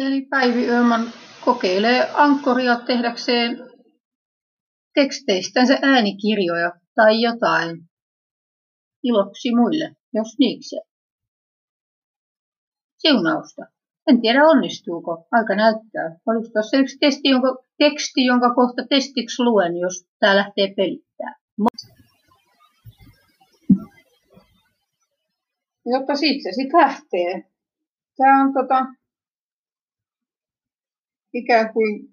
Eli Päivi Öhman kokeilee ankkoria tehdäkseen teksteistänsä äänikirjoja tai jotain iloksi muille, jos niikseen. Siunausta. En tiedä onnistuuko, aika näyttää. Olisi tuossa yksi testi, jonka, teksti, jonka kohta testiksi luen, jos tämä lähtee pelittää. Jotta siitä se sitten lähtee. Tämä on tota, ikään kuin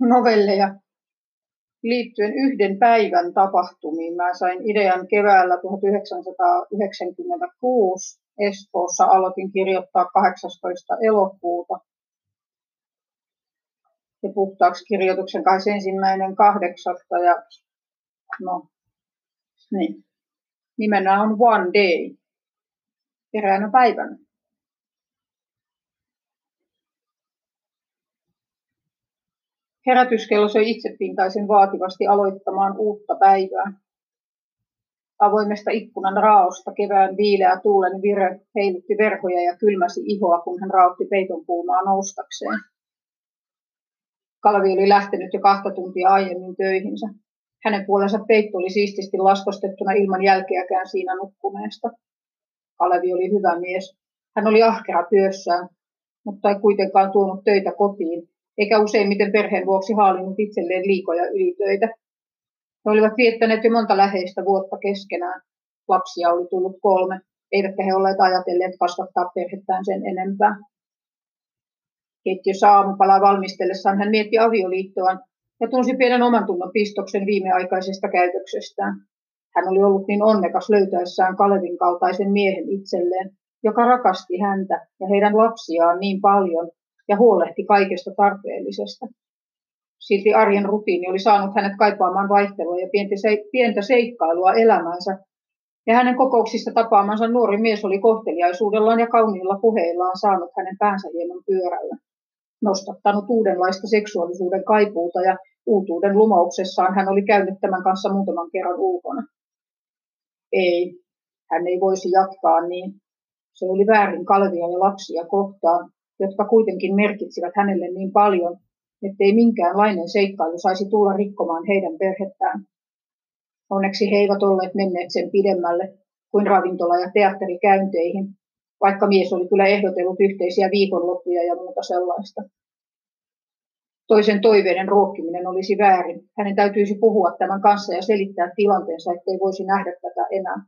novelleja liittyen yhden päivän tapahtumiin. Mä sain idean keväällä 1996 Espoossa. Aloitin kirjoittaa 18. elokuuta. Ja puhtaaksi kirjoituksen ensimmäinen kahdeksatta ja no, niin. Nimenä on One Day, eräänä päivänä. Herätyskello söi itsepintaisen vaativasti aloittamaan uutta päivää. Avoimesta ikkunan raosta kevään viileä tuulen vire heilutti verhoja ja kylmäsi ihoa, kun hän raotti peiton puumaa noustakseen. Kalvi oli lähtenyt jo kahta tuntia aiemmin töihinsä. Hänen puolensa peitto oli siististi laskostettuna ilman jälkeäkään siinä nukkuneesta. Kalevi oli hyvä mies. Hän oli ahkera työssään, mutta ei kuitenkaan tuonut töitä kotiin, eikä useimmiten perheen vuoksi haalinnut itselleen liikoja ylitöitä. He olivat viettäneet jo monta läheistä vuotta keskenään. Lapsia oli tullut kolme, eivätkä he olleet ajatelleet kasvattaa perhettään sen enempää. Keittiössä aamupalaa valmistellessaan hän mietti avioliittoaan ja tunsi pienen oman tunnon pistoksen viimeaikaisesta käytöksestään. Hän oli ollut niin onnekas löytäessään Kalevin kaltaisen miehen itselleen, joka rakasti häntä ja heidän lapsiaan niin paljon, ja huolehti kaikesta tarpeellisesta. Silti arjen rutiini oli saanut hänet kaipaamaan vaihtelua ja pientä seikkailua elämänsä, ja hänen kokouksista tapaamansa nuori mies oli kohteliaisuudellaan ja kauniilla puheillaan saanut hänen päänsä hieman pyörällä. Nostattanut uudenlaista seksuaalisuuden kaipuuta ja uutuuden lumouksessaan hän oli käynyt tämän kanssa muutaman kerran ulkona. Ei, hän ei voisi jatkaa niin. Se oli väärin Kalvia ja lapsia kohtaan, jotka kuitenkin merkitsivät hänelle niin paljon, ettei minkäänlainen seikkailu saisi tulla rikkomaan heidän perhettään. Onneksi he eivät olleet menneet sen pidemmälle kuin ravintola- ja teatterikäynteihin, vaikka mies oli kyllä ehdotellut yhteisiä viikonloppuja ja muuta sellaista. Toisen toiveiden ruokkiminen olisi väärin. Hänen täytyisi puhua tämän kanssa ja selittää tilanteensa, ettei voisi nähdä tätä enää.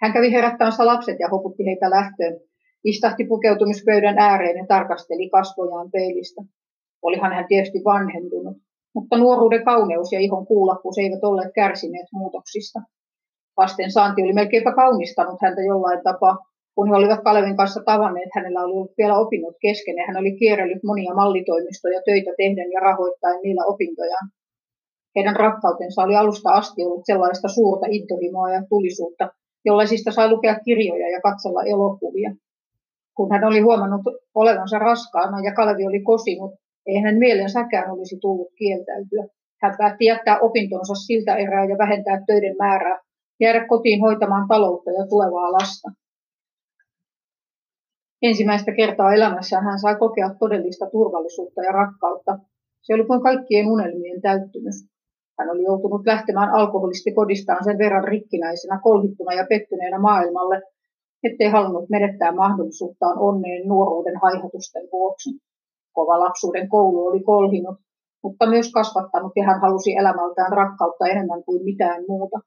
Hän kävi herättämässä lapset ja hoputti heitä lähtöön, Istahti pukeutumispöydän ääreen ja tarkasteli kasvojaan peilistä. Olihan hän tietysti vanhentunut, mutta nuoruuden kauneus ja ihon kuulakkuus eivät olleet kärsineet muutoksista. Vasten saanti oli melkeinpä kaunistanut häntä jollain tapaa. Kun he olivat Kalevin kanssa tavanneet, hänellä oli ollut vielä opinnot kesken ja hän oli kierrellyt monia mallitoimistoja töitä tehden ja rahoittaen niillä opintojaan. Heidän rakkautensa oli alusta asti ollut sellaista suurta intohimoa ja tulisuutta, jollaisista sai lukea kirjoja ja katsella elokuvia kun hän oli huomannut olevansa raskaana ja Kalevi oli kosinut, ei hänen mielensäkään olisi tullut kieltäytyä. Hän päätti jättää opintonsa siltä erää ja vähentää töiden määrää, jäädä kotiin hoitamaan taloutta ja tulevaa lasta. Ensimmäistä kertaa elämässään hän sai kokea todellista turvallisuutta ja rakkautta. Se oli kuin kaikkien unelmien täyttymys. Hän oli joutunut lähtemään alkoholisti kodistaan sen verran rikkinäisenä, kolhittuna ja pettyneenä maailmalle, ettei halunnut menettää mahdollisuuttaan onneen nuoruuden haihatusten vuoksi. Kova lapsuuden koulu oli kolhinut, mutta myös kasvattanut ja hän halusi elämältään rakkautta enemmän kuin mitään muuta.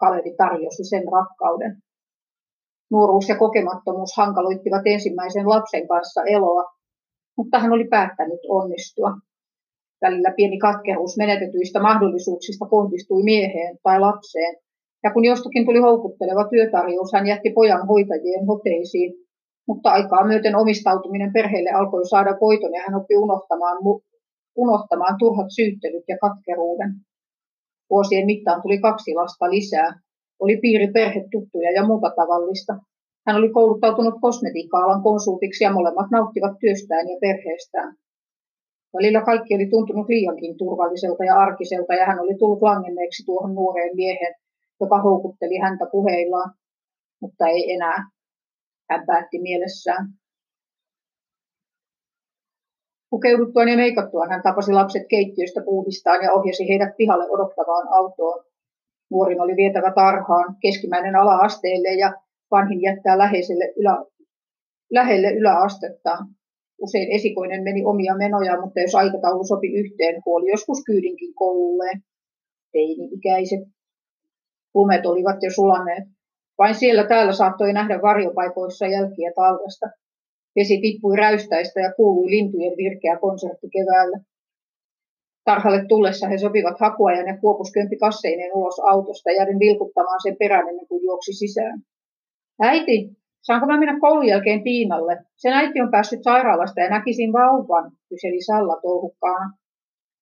Kalevi tarjosi sen rakkauden. Nuoruus ja kokemattomuus hankaloittivat ensimmäisen lapsen kanssa eloa, mutta hän oli päättänyt onnistua. Välillä pieni katkeruus menetetyistä mahdollisuuksista kohdistui mieheen tai lapseen, ja kun jostakin tuli houkutteleva työtarjous, hän jätti pojan hoitajien hoteisiin, mutta aikaa myöten omistautuminen perheelle alkoi saada voiton ja hän oppi unohtamaan, unohtamaan turhat syyttelyt ja katkeruuden. Vuosien mittaan tuli kaksi lasta lisää. Oli piiri perhetuttuja ja muuta tavallista. Hän oli kouluttautunut kosmetiikka-alan konsultiksi ja molemmat nauttivat työstään ja perheestään. Välillä kaikki oli tuntunut liiankin turvalliselta ja arkiselta ja hän oli tullut langenneeksi tuohon nuoreen mieheen, joka houkutteli häntä puheillaan, mutta ei enää. Hän päätti mielessään. Pukeuduttuaan ja meikattuaan hän tapasi lapset keittiöstä puhdistaan ja ohjasi heidät pihalle odottavaan autoon. Nuorin oli vietävä tarhaan, keskimmäinen ala-asteelle ja vanhin jättää läheiselle ylä, lähelle yläastettaan. Usein esikoinen meni omia menoja, mutta jos aikataulu sopi yhteen, huoli joskus kyydinkin koululleen. Teini-ikäiset. Lumet olivat jo sulaneet. Vain siellä täällä saattoi nähdä varjopaikoissa jälkiä talvesta. Vesi tippui räystäistä ja kuului lintujen virkeä konsertti keväällä. Tarhalle tullessa he sopivat hakuajan ja Kuopus kömpi kasseineen ulos autosta jääden vilkuttamaan sen perään ennen kuin juoksi sisään. Äiti, saanko mä mennä koulun jälkeen Tiinalle? Sen äiti on päässyt sairaalasta ja näkisin vauvan, kyseli Salla touhukkaana.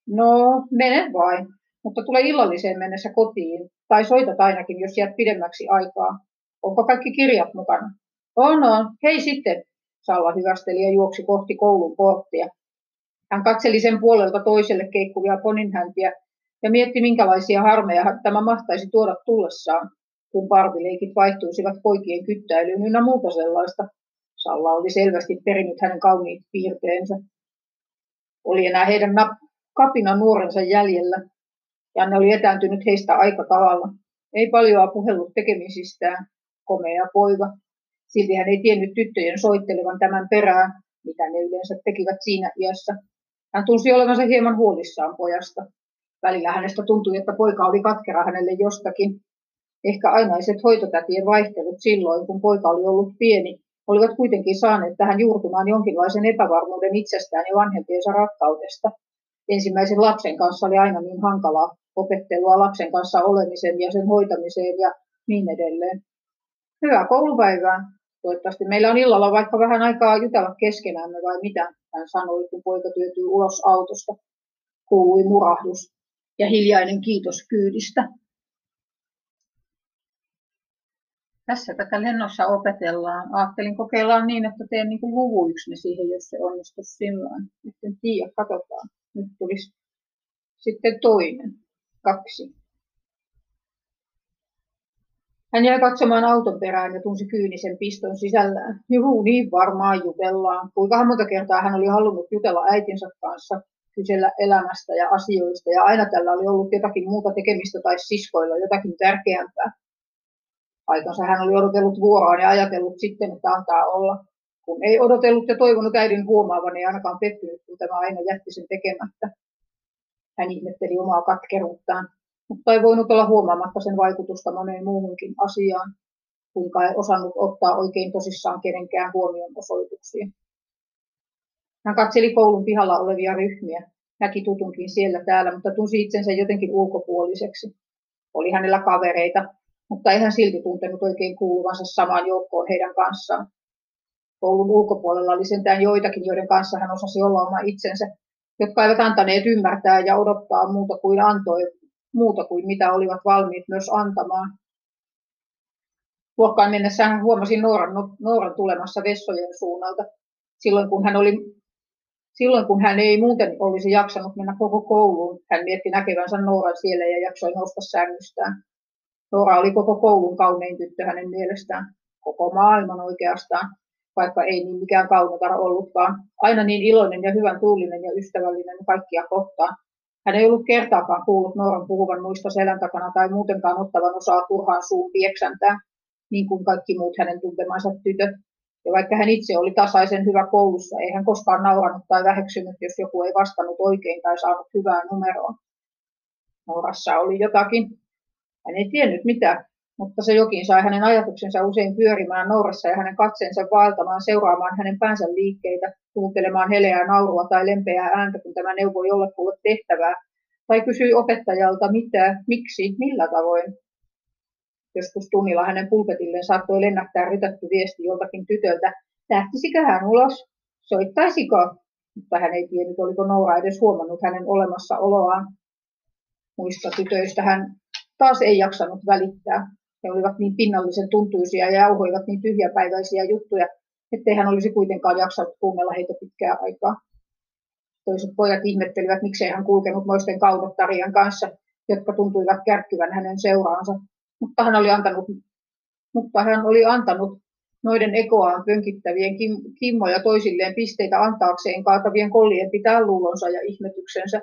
No, mene vain, mutta tule illalliseen mennessä kotiin, tai soitat ainakin, jos jäät pidemmäksi aikaa. Onko kaikki kirjat mukana? On, on. Hei sitten, Salla hyvästeli ja juoksi kohti koulun porttia. Hän katseli sen puolelta toiselle keikkuvia poninhäntiä ja mietti, minkälaisia harmeja tämä mahtaisi tuoda tullessaan, kun parvileikit vaihtuisivat poikien kyttäilyyn ynnä muuta sellaista. Salla oli selvästi perinnyt hänen kauniit piirteensä. Oli enää heidän kapina nuorensa jäljellä. Janne oli etääntynyt heistä aika tavalla. Ei paljoa puhellut tekemisistään. Komea poika. Silti hän ei tiennyt tyttöjen soittelevan tämän perään, mitä ne yleensä tekivät siinä iässä. Hän tunsi olevansa hieman huolissaan pojasta. Välillä hänestä tuntui, että poika oli katkera hänelle jostakin. Ehkä ainaiset hoitotätien vaihtelut silloin, kun poika oli ollut pieni, olivat kuitenkin saaneet tähän juurtumaan jonkinlaisen epävarmuuden itsestään ja vanhempiensa rakkaudesta. Ensimmäisen lapsen kanssa oli aina niin hankalaa opettelua lapsen kanssa olemisen ja sen hoitamiseen ja niin edelleen. Hyvää koulupäivää. Toivottavasti meillä on illalla vaikka vähän aikaa jutella keskenämme vai mitä, hän sanoi, kun poika työtyi ulos autosta. Kuului murahdus ja hiljainen kiitos kyydistä. Tässä tätä lennossa opetellaan. Ajattelin kokeilla niin, että teen niin luvuiksi ne siihen, jos se onnistuu sillä Nyt en tiedä, katsotaan. Nyt tulisi sitten toinen, kaksi. Hän jäi katsomaan auton perään ja tunsi kyynisen piston sisällään. Juu, niin varmaan jutellaan. Kuinka monta kertaa hän oli halunnut jutella äitinsä kanssa, kysellä elämästä ja asioista, ja aina tällä oli ollut jotakin muuta tekemistä tai siskoilla jotakin tärkeämpää. Aikansa hän oli odotellut vuoroaan ja ajatellut sitten, että antaa olla. Kun ei odotellut ja toivonut äidin huomaavan, ei ainakaan pettynyt, kun tämä aina jätti sen tekemättä. Hän ihmetteli omaa katkeruuttaan mutta ei voinut olla huomaamatta sen vaikutusta moneen muuhunkin asiaan, kuinka ei osannut ottaa oikein tosissaan kenenkään huomion osoituksia. Hän katseli koulun pihalla olevia ryhmiä, näki tutunkin siellä täällä, mutta tunsi itsensä jotenkin ulkopuoliseksi. Oli hänellä kavereita, mutta ei hän silti tuntenut oikein kuuluvansa samaan joukkoon heidän kanssaan. Koulun ulkopuolella oli sentään joitakin, joiden kanssa hän osasi olla oma itsensä, jotka eivät antaneet ymmärtää ja odottaa muuta kuin antoi muuta kuin mitä olivat valmiit myös antamaan. Luokkaan mennessä hän huomasi Nooran, Nooran tulemassa vessojen suunnalta. Silloin kun, hän oli, silloin kun hän ei muuten olisi jaksanut mennä koko kouluun, hän mietti näkevänsä Nooran siellä ja jaksoi nousta sängystään. Noora oli koko koulun kaunein tyttö hänen mielestään, koko maailman oikeastaan, vaikka ei niin mikään kaunotar ollutkaan. Aina niin iloinen ja hyvän tuulinen ja ystävällinen kaikkia kohtaan. Hän ei ollut kertaakaan kuullut Nooran puhuvan muista selän takana tai muutenkaan ottavan osaa turhaan suun pieksäntään, niin kuin kaikki muut hänen tuntemansa tytöt. Ja vaikka hän itse oli tasaisen hyvä koulussa, ei hän koskaan nauranut tai väheksynyt, jos joku ei vastannut oikein tai saanut hyvää numeroa. Noorassa oli jotakin. Hän ei tiennyt mitä, mutta se jokin sai hänen ajatuksensa usein pyörimään Noorassa ja hänen katseensa vaeltamaan seuraamaan hänen päänsä liikkeitä, kuuntelemaan heleää naurua tai lempeää ääntä, kun tämä neuvoi jollekulle tehtävää, tai kysyi opettajalta mitä, miksi, millä tavoin. Joskus tunnilla hänen pulpetilleen saattoi lennättää rytätty viesti joltakin tytöltä, lähtisikö hän ulos, soittaisiko, mutta hän ei tiennyt, oliko Noora edes huomannut hänen olemassaoloaan. Muista tytöistä hän taas ei jaksanut välittää. He olivat niin pinnallisen tuntuisia ja jauhoivat niin tyhjäpäiväisiä juttuja, ettei hän olisi kuitenkaan jaksanut kuunnella heitä pitkää aikaa. Toiset pojat ihmettelivät, miksei hän kulkenut moisten kaunottarien kanssa, jotka tuntuivat kärkkyvän hänen seuraansa, mutta hän oli antanut, mutta hän oli antanut noiden ekoaan pönkittävien kim- kimmoja toisilleen pisteitä antaakseen kaatavien kollien pitää luulonsa ja ihmetyksensä.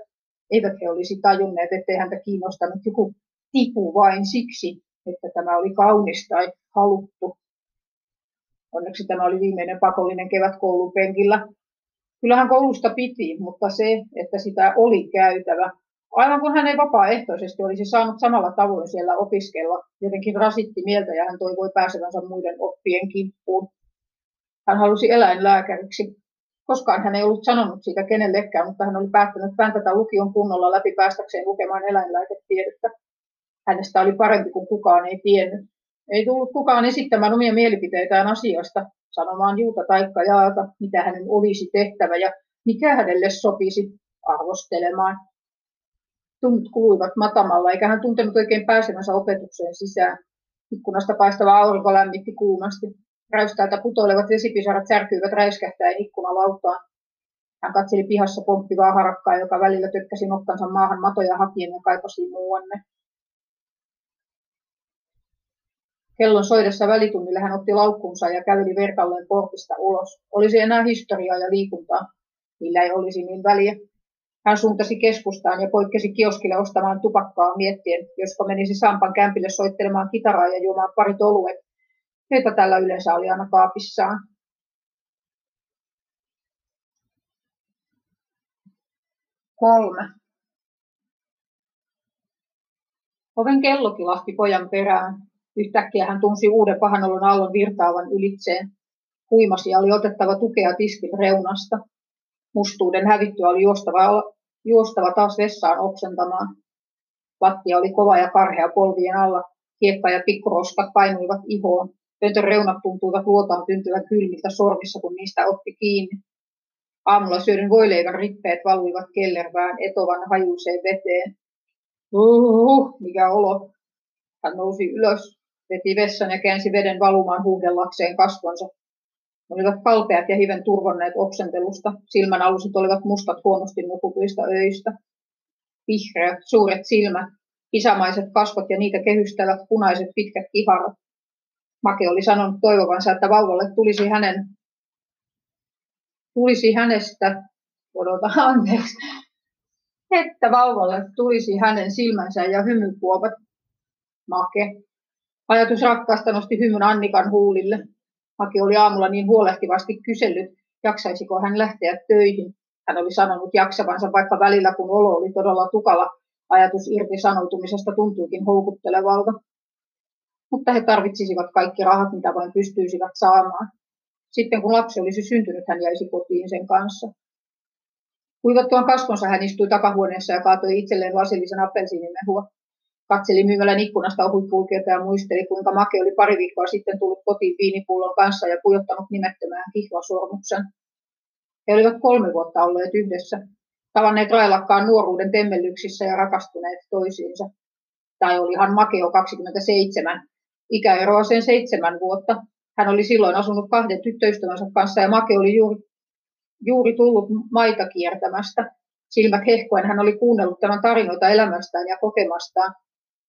Eivät he olisi tajunneet, ettei häntä kiinnostanut joku tipu vain siksi, että tämä oli kaunis tai haluttu. Onneksi tämä oli viimeinen pakollinen kevät koulun penkillä. Kyllähän koulusta piti, mutta se, että sitä oli käytävä, aivan kun hän ei vapaaehtoisesti olisi saanut samalla tavoin siellä opiskella, jotenkin rasitti mieltä ja hän toivoi pääsevänsä muiden oppien kimppuun. Hän halusi eläinlääkäriksi. Koskaan hän ei ollut sanonut siitä kenellekään, mutta hän oli päättänyt päntätä lukion kunnolla läpi päästäkseen lukemaan eläinlääketiedettä. Hänestä oli parempi kuin kukaan ei tiennyt. Ei tullut kukaan esittämään omia mielipiteitään asiasta, sanomaan juuta taikka jaata, mitä hänen olisi tehtävä ja mikä hänelle sopisi arvostelemaan. Tunnit kuluivat matamalla, eikä hän tuntenut oikein pääsemänsä opetukseen sisään. Ikkunasta paistava aurinko lämmitti kuumasti. Räystäältä putoilevat vesipisarat särkyivät räiskähtäen ikkunalautaan. Hän katseli pihassa pomppivaa harakkaa, joka välillä tökkäsi nokkansa maahan matoja hakien ja kaipasi muuanne. Kellon soidessa välitunnille hän otti laukkunsa ja käveli verkalleen portista ulos. Olisi enää historiaa ja liikuntaa. Niillä ei olisi niin väliä. Hän suuntasi keskustaan ja poikkesi kioskille ostamaan tupakkaa miettien, josko menisi Sampan kämpille soittelemaan kitaraa ja juomaan pari oluet, joita tällä yleensä oli aina kaapissaan. Kolme. Oven kello kilahti pojan perään. Yhtäkkiä hän tunsi uuden pahanolon aallon virtaavan ylitseen. Huimasi oli otettava tukea tiskin reunasta. Mustuuden hävittyä oli juostava, juostava taas vessaan oksentamaan. Lattia oli kova ja karhea polvien alla. Kiekka ja pikkuroskat painuivat ihoon. Pöntön reunat tuntuivat luotaan tyntyvän kylmiltä sormissa, kun niistä otti kiinni. Aamulla syödyn voileivän rippeet valuivat kellervään etovan hajuiseen veteen. Uhuh, mikä olo. Hän nousi ylös, veti vessan ja käänsi veden valumaan huuhdellakseen kasvonsa. Ne olivat kalpeat ja hiven turvonneet oksentelusta. Silmän aluset olivat mustat huonosti nukutuista öistä. Vihreät, suuret silmät, isamaiset kasvot ja niitä kehystävät punaiset pitkät kiharat. Make oli sanonut toivovansa, että vauvalle tulisi hänen tulisi hänestä, odota anteeksi, että vauvalle tulisi hänen silmänsä ja hymykuopat. Make. Ajatus rakkaasta nosti hymyn Annikan huulille. Maki oli aamulla niin huolehtivasti kysellyt, jaksaisiko hän lähteä töihin. Hän oli sanonut jaksavansa, vaikka välillä kun olo oli todella tukala, ajatus irtisanoutumisesta tuntuikin houkuttelevalta. Mutta he tarvitsisivat kaikki rahat, mitä vain pystyisivät saamaan. Sitten kun lapsi olisi syntynyt, hän jäisi kotiin sen kanssa. Kuivattuaan kasvonsa hän istui takahuoneessa ja kaatoi itselleen lasillisen appelsiinimehua. Katseli myymälän ikkunasta ohutkulkijoita ja muisteli, kuinka Make oli pari viikkoa sitten tullut kotiin viinipullon kanssa ja pujottanut nimettömään kihlasormuksen. He olivat kolme vuotta olleet yhdessä, tavanneet railakkaan nuoruuden temmellyksissä ja rakastuneet toisiinsa. Tai olihan Make jo 27, ikäeroa sen seitsemän vuotta. Hän oli silloin asunut kahden tyttöystävänsä kanssa ja Make oli juuri, juuri tullut maita kiertämästä. Silmät hehkoen hän oli kuunnellut tämän tarinoita elämästään ja kokemastaan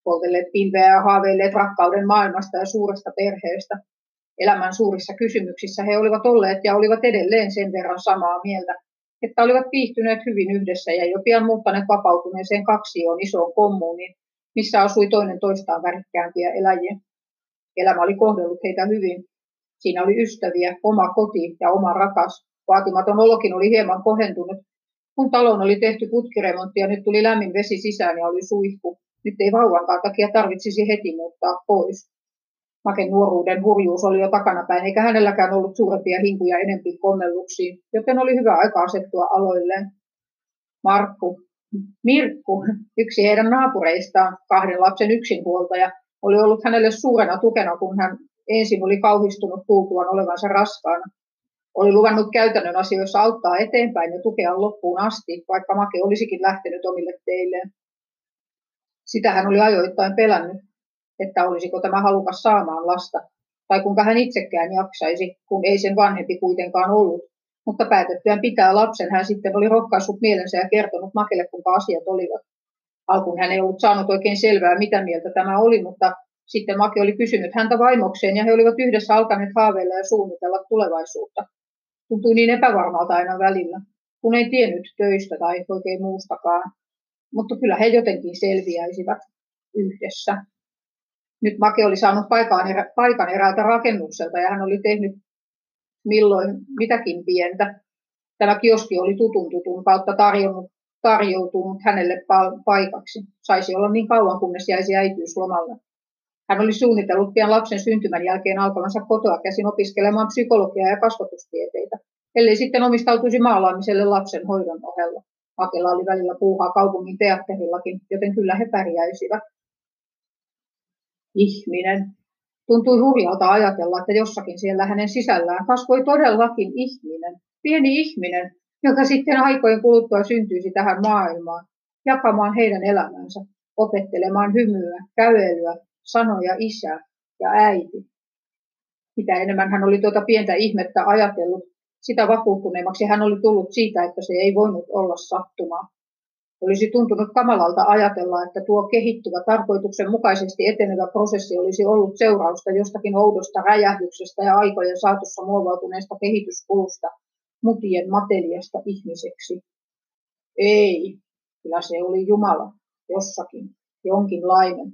poltelleet pilveä ja haaveilleet rakkauden maailmasta ja suuresta perheestä. Elämän suurissa kysymyksissä he olivat olleet ja olivat edelleen sen verran samaa mieltä, että olivat viihtyneet hyvin yhdessä ja jo pian muuttaneet vapautuneeseen kaksioon isoon kommuuniin, missä asui toinen toistaan värikkäämpiä eläjiä. Elämä oli kohdellut heitä hyvin. Siinä oli ystäviä, oma koti ja oma rakas. Vaatimaton olokin oli hieman kohentunut, kun talon oli tehty putkiremontti ja nyt tuli lämmin vesi sisään ja oli suihku. Nyt ei vauvankaan takia tarvitsisi heti muuttaa pois. Maken nuoruuden hurjuus oli jo takanapäin, eikä hänelläkään ollut suurempia hinkuja enempiin kommelluksiin, joten oli hyvä aika asettua aloilleen. Markku, Mirkku, yksi heidän naapureistaan, kahden lapsen yksinhuoltaja, oli ollut hänelle suurena tukena, kun hän ensin oli kauhistunut kuultuaan olevansa raskaana. Oli luvannut käytännön asioissa auttaa eteenpäin ja tukea loppuun asti, vaikka Make olisikin lähtenyt omille teilleen. Sitä hän oli ajoittain pelännyt, että olisiko tämä halukas saamaan lasta, tai kuinka hän itsekään jaksaisi, kun ei sen vanhempi kuitenkaan ollut. Mutta päätettyään pitää lapsen, hän sitten oli rohkaissut mielensä ja kertonut Makelle, kuinka asiat olivat. Alkuun hän ei ollut saanut oikein selvää, mitä mieltä tämä oli, mutta Sitten Maki oli kysynyt häntä vaimokseen ja he olivat yhdessä alkaneet haaveilla ja suunnitella tulevaisuutta. Tuntui niin epävarmalta aina välillä, kun ei tiennyt töistä tai oikein muustakaan. Mutta kyllä he jotenkin selviäisivät yhdessä. Nyt Make oli saanut paikan, erä, paikan eräältä rakennukselta ja hän oli tehnyt milloin mitäkin pientä. Tämä kioski oli tutun tutun kautta tarjonnut, tarjoutunut hänelle paikaksi. Saisi olla niin kauan, kunnes jäisi äitiyslomalle. Hän oli suunnitellut pian lapsen syntymän jälkeen alkavansa kotoa käsin opiskelemaan psykologiaa ja kasvatustieteitä, ellei sitten omistautuisi maalaamiselle lapsen hoidon ohella. Akella oli välillä puuhaa kaupungin teatterillakin, joten kyllä he pärjäisivät. Ihminen. Tuntui hurjalta ajatella, että jossakin siellä hänen sisällään kasvoi todellakin ihminen, pieni ihminen, joka sitten aikojen kuluttua syntyisi tähän maailmaan, jakamaan heidän elämänsä, opettelemaan hymyä, kävelyä, sanoja isä ja äiti. Mitä enemmän hän oli tuota pientä ihmettä ajatellut, sitä vakuuttuneemmaksi hän oli tullut siitä, että se ei voinut olla sattumaa. Olisi tuntunut kamalalta ajatella, että tuo kehittyvä tarkoituksen mukaisesti etenevä prosessi olisi ollut seurausta jostakin oudosta räjähdyksestä ja aikojen saatossa muovautuneesta kehityskulusta, mutien mateliasta ihmiseksi. Ei, kyllä se oli Jumala, jossakin, jonkinlainen.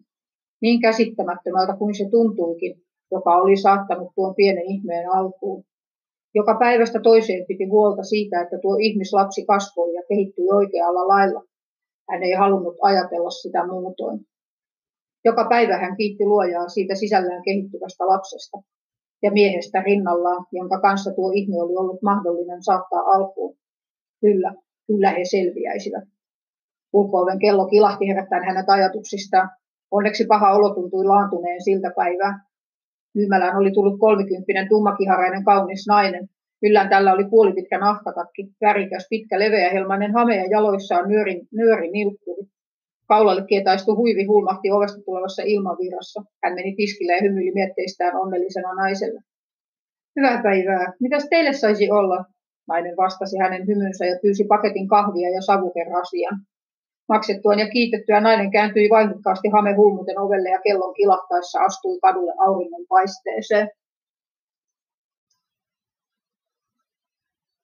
Niin käsittämättömältä kuin se tuntuikin, joka oli saattanut tuon pienen ihmeen alkuun. Joka päivästä toiseen piti huolta siitä, että tuo ihmislapsi kasvoi ja kehittyi oikealla lailla. Hän ei halunnut ajatella sitä muutoin. Joka päivä hän kiitti luojaa siitä sisällään kehittyvästä lapsesta ja miehestä rinnallaan, jonka kanssa tuo ihme oli ollut mahdollinen saattaa alkuun. Kyllä, kyllä he selviäisivät. Ulkooven kello kilahti herättäen hänet ajatuksistaan. Onneksi paha olo tuntui laantuneen siltä päivää. Myymälään oli tullut kolmikymppinen tummakiharainen kaunis nainen. Yllään tällä oli puolipitkä nahkatakki, värikäs, pitkä, leveä helmainen hame ja jaloissaan nyöri, nyöri nilkkuri. Kaulalle kietaistu huivi hulmahti ovesta tulevassa ilmavirrassa. Hän meni tiskille ja hymyili mietteistään onnellisena naisella. Hyvää päivää. Mitäs teille saisi olla? Nainen vastasi hänen hymynsä ja pyysi paketin kahvia ja savukerrasian. Maksettuaan ja kiitettyä nainen kääntyi vaihdokkaasti hame hulmuten ovelle ja kellon kilahtaessa astui kadulle auringon paisteeseen.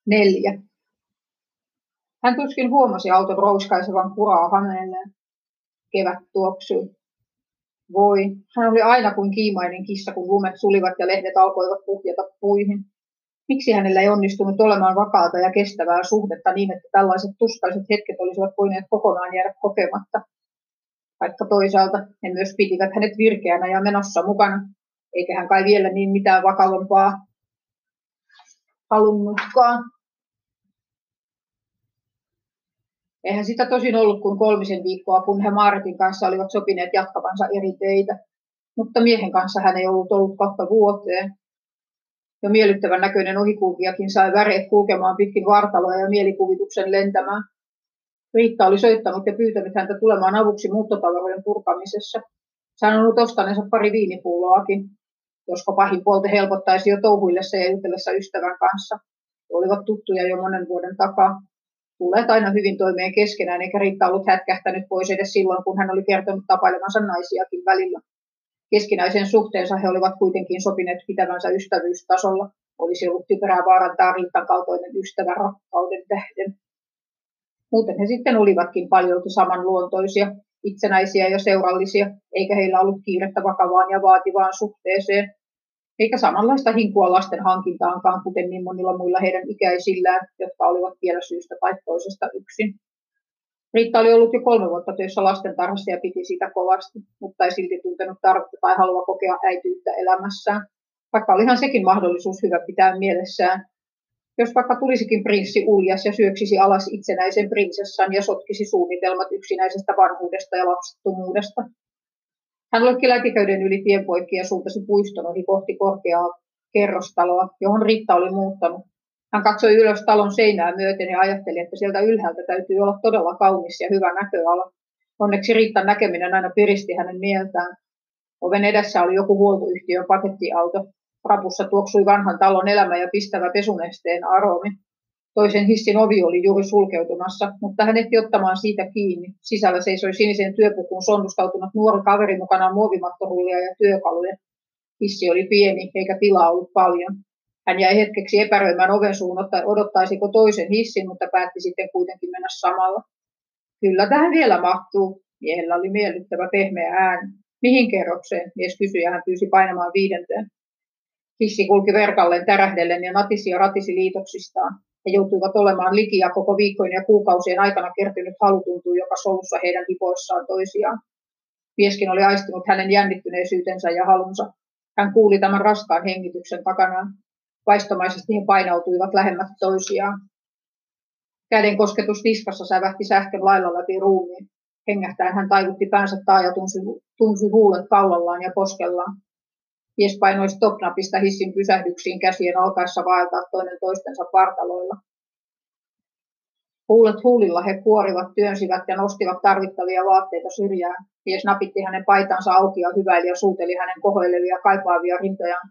Neljä. Hän tuskin huomasi auton rouskaisevan kuraa hameelleen. Kevät tuoksui. Voi, hän oli aina kuin kiimainen kissa, kun lumet sulivat ja lehdet alkoivat puhjata puihin. Miksi hänellä ei onnistunut olemaan vakaata ja kestävää suhdetta niin, että tällaiset tuskaiset hetket olisivat voineet kokonaan jäädä kokematta? Vaikka toisaalta he myös pitivät hänet virkeänä ja menossa mukana, eikä hän kai vielä niin mitään vakavampaa halunnutkaan. Eihän sitä tosin ollut kuin kolmisen viikkoa, kun he Maaritin kanssa olivat sopineet jatkavansa eri teitä. Mutta miehen kanssa hän ei ollut ollut kahta vuoteen. Jo miellyttävän näköinen ohikulkijakin sai väreet kulkemaan pitkin vartaloa ja mielikuvituksen lentämään. Riitta oli soittanut ja pyytänyt häntä tulemaan avuksi muuttotavaroiden purkamisessa. Sanonut ostaneensa pari viinipulloakin, josko pahin puolte helpottaisi jo touhuillessa ja jutellessa ystävän kanssa. He olivat tuttuja jo monen vuoden takaa. Tulleet aina hyvin toimeen keskenään, eikä Riitta ollut hätkähtänyt pois edes silloin, kun hän oli kertonut tapailemansa naisiakin välillä. Keskinäisen suhteensa he olivat kuitenkin sopineet pitävänsä ystävyystasolla. Olisi ollut typerää vaarantaa Rintan kaltoinen ystävä rakkauden tähden. Muuten he sitten olivatkin paljolti samanluontoisia, itsenäisiä ja seurallisia, eikä heillä ollut kiirettä vakavaan ja vaativaan suhteeseen, eikä samanlaista hinkua lasten hankintaankaan, kuten niin monilla muilla heidän ikäisillään, jotka olivat vielä syystä tai toisesta yksin. Riitta oli ollut jo kolme vuotta töissä lastentarhassa ja piti sitä kovasti, mutta ei silti tuntenut tarvetta tai halua kokea äityyttä elämässään. Vaikka olihan sekin mahdollisuus hyvä pitää mielessään. Jos vaikka tulisikin prinssi uljas ja syöksisi alas itsenäisen prinsessan ja sotkisi suunnitelmat yksinäisestä vanhuudesta ja lapsettomuudesta. Hän lokki lätiköyden yli tienpoikki ja suuntasi puiston ohi kohti korkeaa kerrostaloa, johon Riitta oli muuttanut hän katsoi ylös talon seinää myöten ja ajatteli, että sieltä ylhäältä täytyy olla todella kaunis ja hyvä näköala. Onneksi Riittan näkeminen aina piristi hänen mieltään. Oven edessä oli joku huoltoyhtiön pakettiauto. Rapussa tuoksui vanhan talon elämä ja pistävä pesunesteen aromi. Toisen hissin ovi oli juuri sulkeutumassa, mutta hän ehti ottamaan siitä kiinni. Sisällä seisoi siniseen työpukuun sonnustautunut nuori kaveri mukanaan muovimattorullia ja työkaluja. Hissi oli pieni, eikä tilaa ollut paljon. Hän jäi hetkeksi epäröimään oven suun, odottaisiko toisen hissin, mutta päätti sitten kuitenkin mennä samalla. Kyllä tähän vielä mahtuu. Miehellä oli miellyttävä pehmeä ääni. Mihin kerrokseen? Mies kysyi ja hän pyysi painamaan viidenteen. Hissi kulki verkalleen tärähdellen ja natisi ja ratisi liitoksistaan. He joutuivat olemaan liki ja koko viikkojen ja kuukausien aikana kertynyt halu tuntui joka solussa heidän hipoissaan toisiaan. Mieskin oli aistunut hänen jännittyneisyytensä ja halunsa. Hän kuuli tämän raskaan hengityksen takanaan. Vaistomaisesti he painautuivat lähemmät toisiaan. Käden kosketus niskassa sävähti sähkön lailla läpi ruumiin. Hengähtään hän taivutti päänsä taa ja tunsi, tunsi huulet kaulallaan ja poskellaan. Mies painoi stop-napista hissin pysähdyksiin käsien alkaessa vaeltaa toinen toistensa partaloilla. Huulet huulilla he kuorivat, työnsivät ja nostivat tarvittavia vaatteita syrjään. Mies napitti hänen paitansa auki ja hyväili ja suuteli hänen kohoilevia kaipaavia rintojaan.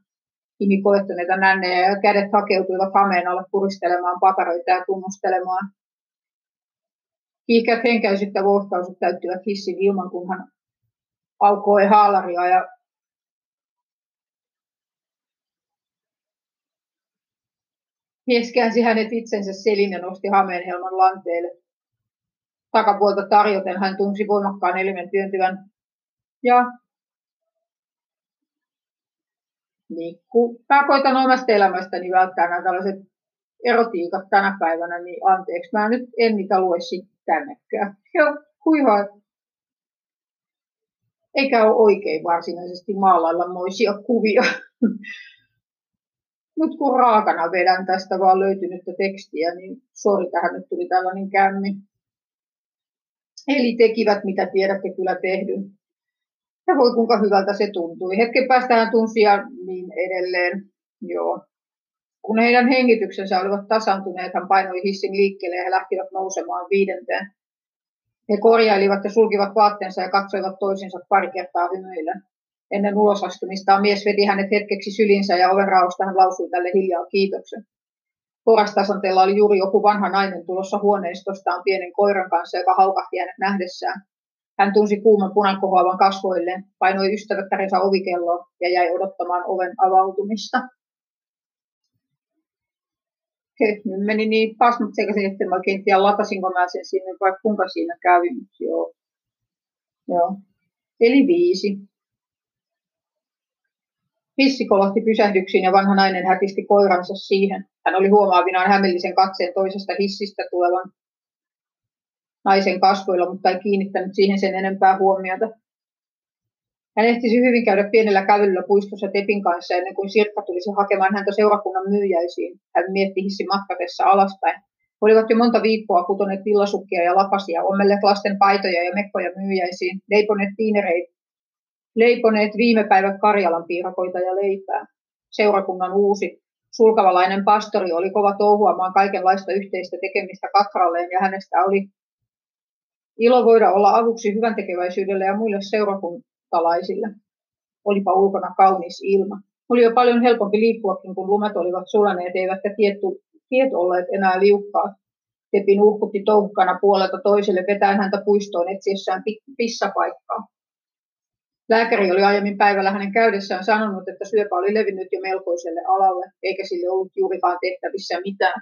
Kimi koettuneita nännejä ja kädet hakeutuivat hameen alle puristelemaan pakaroita ja tunnustelemaan. Kiihkeät henkäisyt ja vohkauset täyttivät hissin ilman, kun hän aukoi haalaria ja Mies käänsi hänet itsensä selin ja nosti hameenhelman lanteelle. Takapuolta tarjoten hän tunsi voimakkaan elimen työntyvän. Ja niin kun mä koitan omasta elämästäni välttää nämä tällaiset erotiikat tänä päivänä, niin anteeksi, mä nyt en niitä lue sitten tännekään. Joo, kuiva. Eikä ole oikein varsinaisesti maalailla moisia kuvia. nyt kun raakana vedän tästä vaan löytynyttä tekstiä, niin sori, tähän nyt tuli tällainen kämmi. Eli tekivät, mitä tiedätte kyllä tehdyn. Ja voi kuinka hyvältä se tuntui. Hetken päästä hän tunsi ja niin edelleen. Joo. Kun heidän hengityksensä olivat tasantuneet, hän painoi hissin liikkeelle ja he lähtivät nousemaan viidenteen. He korjailivat ja sulkivat vaatteensa ja katsoivat toisinsa pari kertaa hymyillen. Ennen ulosastumistaan mies veti hänet hetkeksi sylinsä ja oven raosta hän lausui tälle hiljaa kiitoksen. Porastasanteella oli juuri joku vanha nainen tulossa huoneistostaan pienen koiran kanssa, joka haukahti hänet nähdessään. Hän tunsi kuuman punan kohoavan kasvoilleen, painoi ystävättärinsä ovikelloa ja jäi odottamaan oven avautumista. He, nyt meni niin pasmat sekaisin, että mä oikein tiedä latasinko mä sen sinne vai kuinka siinä kävi. Joo. Joo. Eli viisi. Hissi kolahti pysähdyksiin ja vanha nainen hätisti koiransa siihen. Hän oli huomaavinaan hämillisen katseen toisesta hissistä tulevan naisen kasvoilla, mutta ei kiinnittänyt siihen sen enempää huomiota. Hän ehtisi hyvin käydä pienellä kävelyllä puistossa Tepin kanssa ennen kuin Sirkka tulisi hakemaan häntä seurakunnan myyjäisiin. Hän mietti hissin matkatessa alaspäin. Olivat jo monta viikkoa kutoneet villasukkia ja lapasia, ommelleet lasten paitoja ja mekkoja myyjäisiin, leiponeet tiinereitä leiponeet viime päivät Karjalan piirakoita ja leipää. Seurakunnan uusi sulkavalainen pastori oli kova touhuamaan kaikenlaista yhteistä tekemistä Katralleen ja hänestä oli ilo voida olla avuksi hyvän tekeväisyydelle ja muille seurakuntalaisille. Olipa ulkona kaunis ilma. Oli jo paljon helpompi liikkuakin, kun lumet olivat sulaneet, eivätkä tiet, tiet olleet enää liukkaat. Tepin uhkutti touhkana puolelta toiselle vetäen häntä puistoon etsiessään pissapaikkaa. Lääkäri oli aiemmin päivällä hänen käydessään sanonut, että syöpä oli levinnyt jo melkoiselle alalle, eikä sille ollut juurikaan tehtävissä mitään.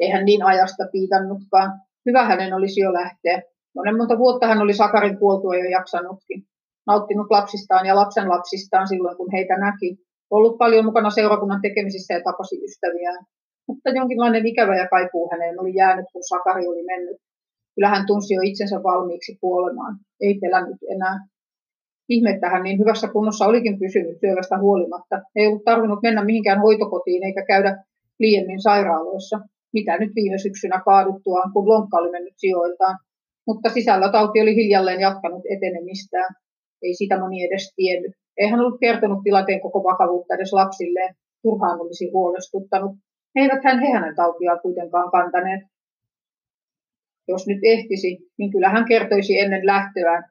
Ei hän niin ajasta piitannutkaan. Hyvä hänen olisi jo lähteä. Monen monta vuotta hän oli Sakarin kuoltua jo jaksanutkin. Nauttinut lapsistaan ja lapsen lapsistaan silloin, kun heitä näki. Ollut paljon mukana seurakunnan tekemisissä ja tapasi ystäviään. Mutta jonkinlainen ikävä ja kaipuu häneen oli jäänyt, kun Sakari oli mennyt. Kyllä hän tunsi jo itsensä valmiiksi kuolemaan. Ei pelännyt enää. Ihme, että hän niin hyvässä kunnossa olikin pysynyt syövästä huolimatta. Ei ollut tarvinnut mennä mihinkään hoitokotiin eikä käydä liiemmin sairaaloissa, mitä nyt viime syksynä kaaduttuaan, kun lonkka oli mennyt sijoiltaan. Mutta sisällä tauti oli hiljalleen jatkanut etenemistään. Ei sitä moni edes tiennyt. Ei hän ollut kertonut tilanteen koko vakavuutta edes lapsilleen. Turhaan olisi huolestuttanut. Eivät hän he hänen tautiaan kuitenkaan kantaneet. Jos nyt ehtisi, niin kyllä hän kertoisi ennen lähtöään,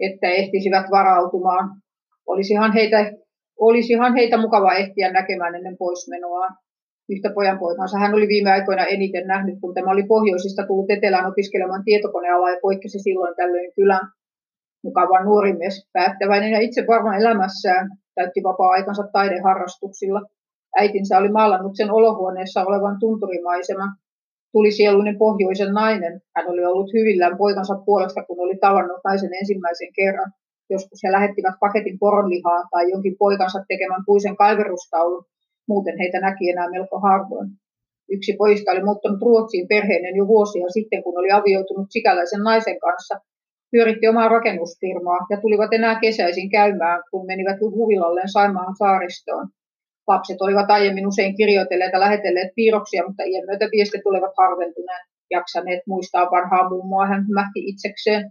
että ehtisivät varautumaan. Olisihan heitä, olisihan heitä mukava ehtiä näkemään ennen poismenoa. Yhtä pojanpoikansa. Hän oli viime aikoina eniten nähnyt, kun tämä oli pohjoisista tullut etelään opiskelemaan tietokonealaa ja poikkesi silloin tällöin kylän. Mukava nuori mies, päättäväinen ja itse varma elämässään, täytti vapaa-aikansa taideharrastuksilla. Äitinsä oli maalannut sen olohuoneessa olevan tunturimaiseman. Tuli sieluinen pohjoisen nainen. Hän oli ollut hyvillään poikansa puolesta, kun oli tavannut naisen ensimmäisen kerran. Joskus he lähettivät paketin poronlihaa tai jonkin poikansa tekemän puisen kaiverustaulun. Muuten heitä näki enää melko harvoin. Yksi pojista oli muuttanut Ruotsiin perheinen jo vuosia sitten, kun oli avioitunut sikäläisen naisen kanssa. Pyöritti omaa rakennusfirmaa ja tulivat enää kesäisin käymään, kun menivät huvilalleen Saimaan saaristoon. Lapset olivat aiemmin usein kirjoitelleet ja lähetelleet piirroksia, mutta iän myötä viestit olivat harventuneet. Jaksaneet muistaa vanhaa mummoa hän mähti itsekseen.